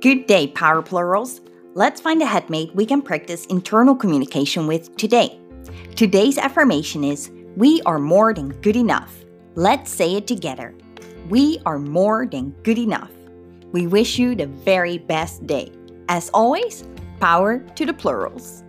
Good day, Power Plurals. Let's find a headmate we can practice internal communication with today. Today's affirmation is We are more than good enough. Let's say it together. We are more than good enough. We wish you the very best day. As always, power to the plurals.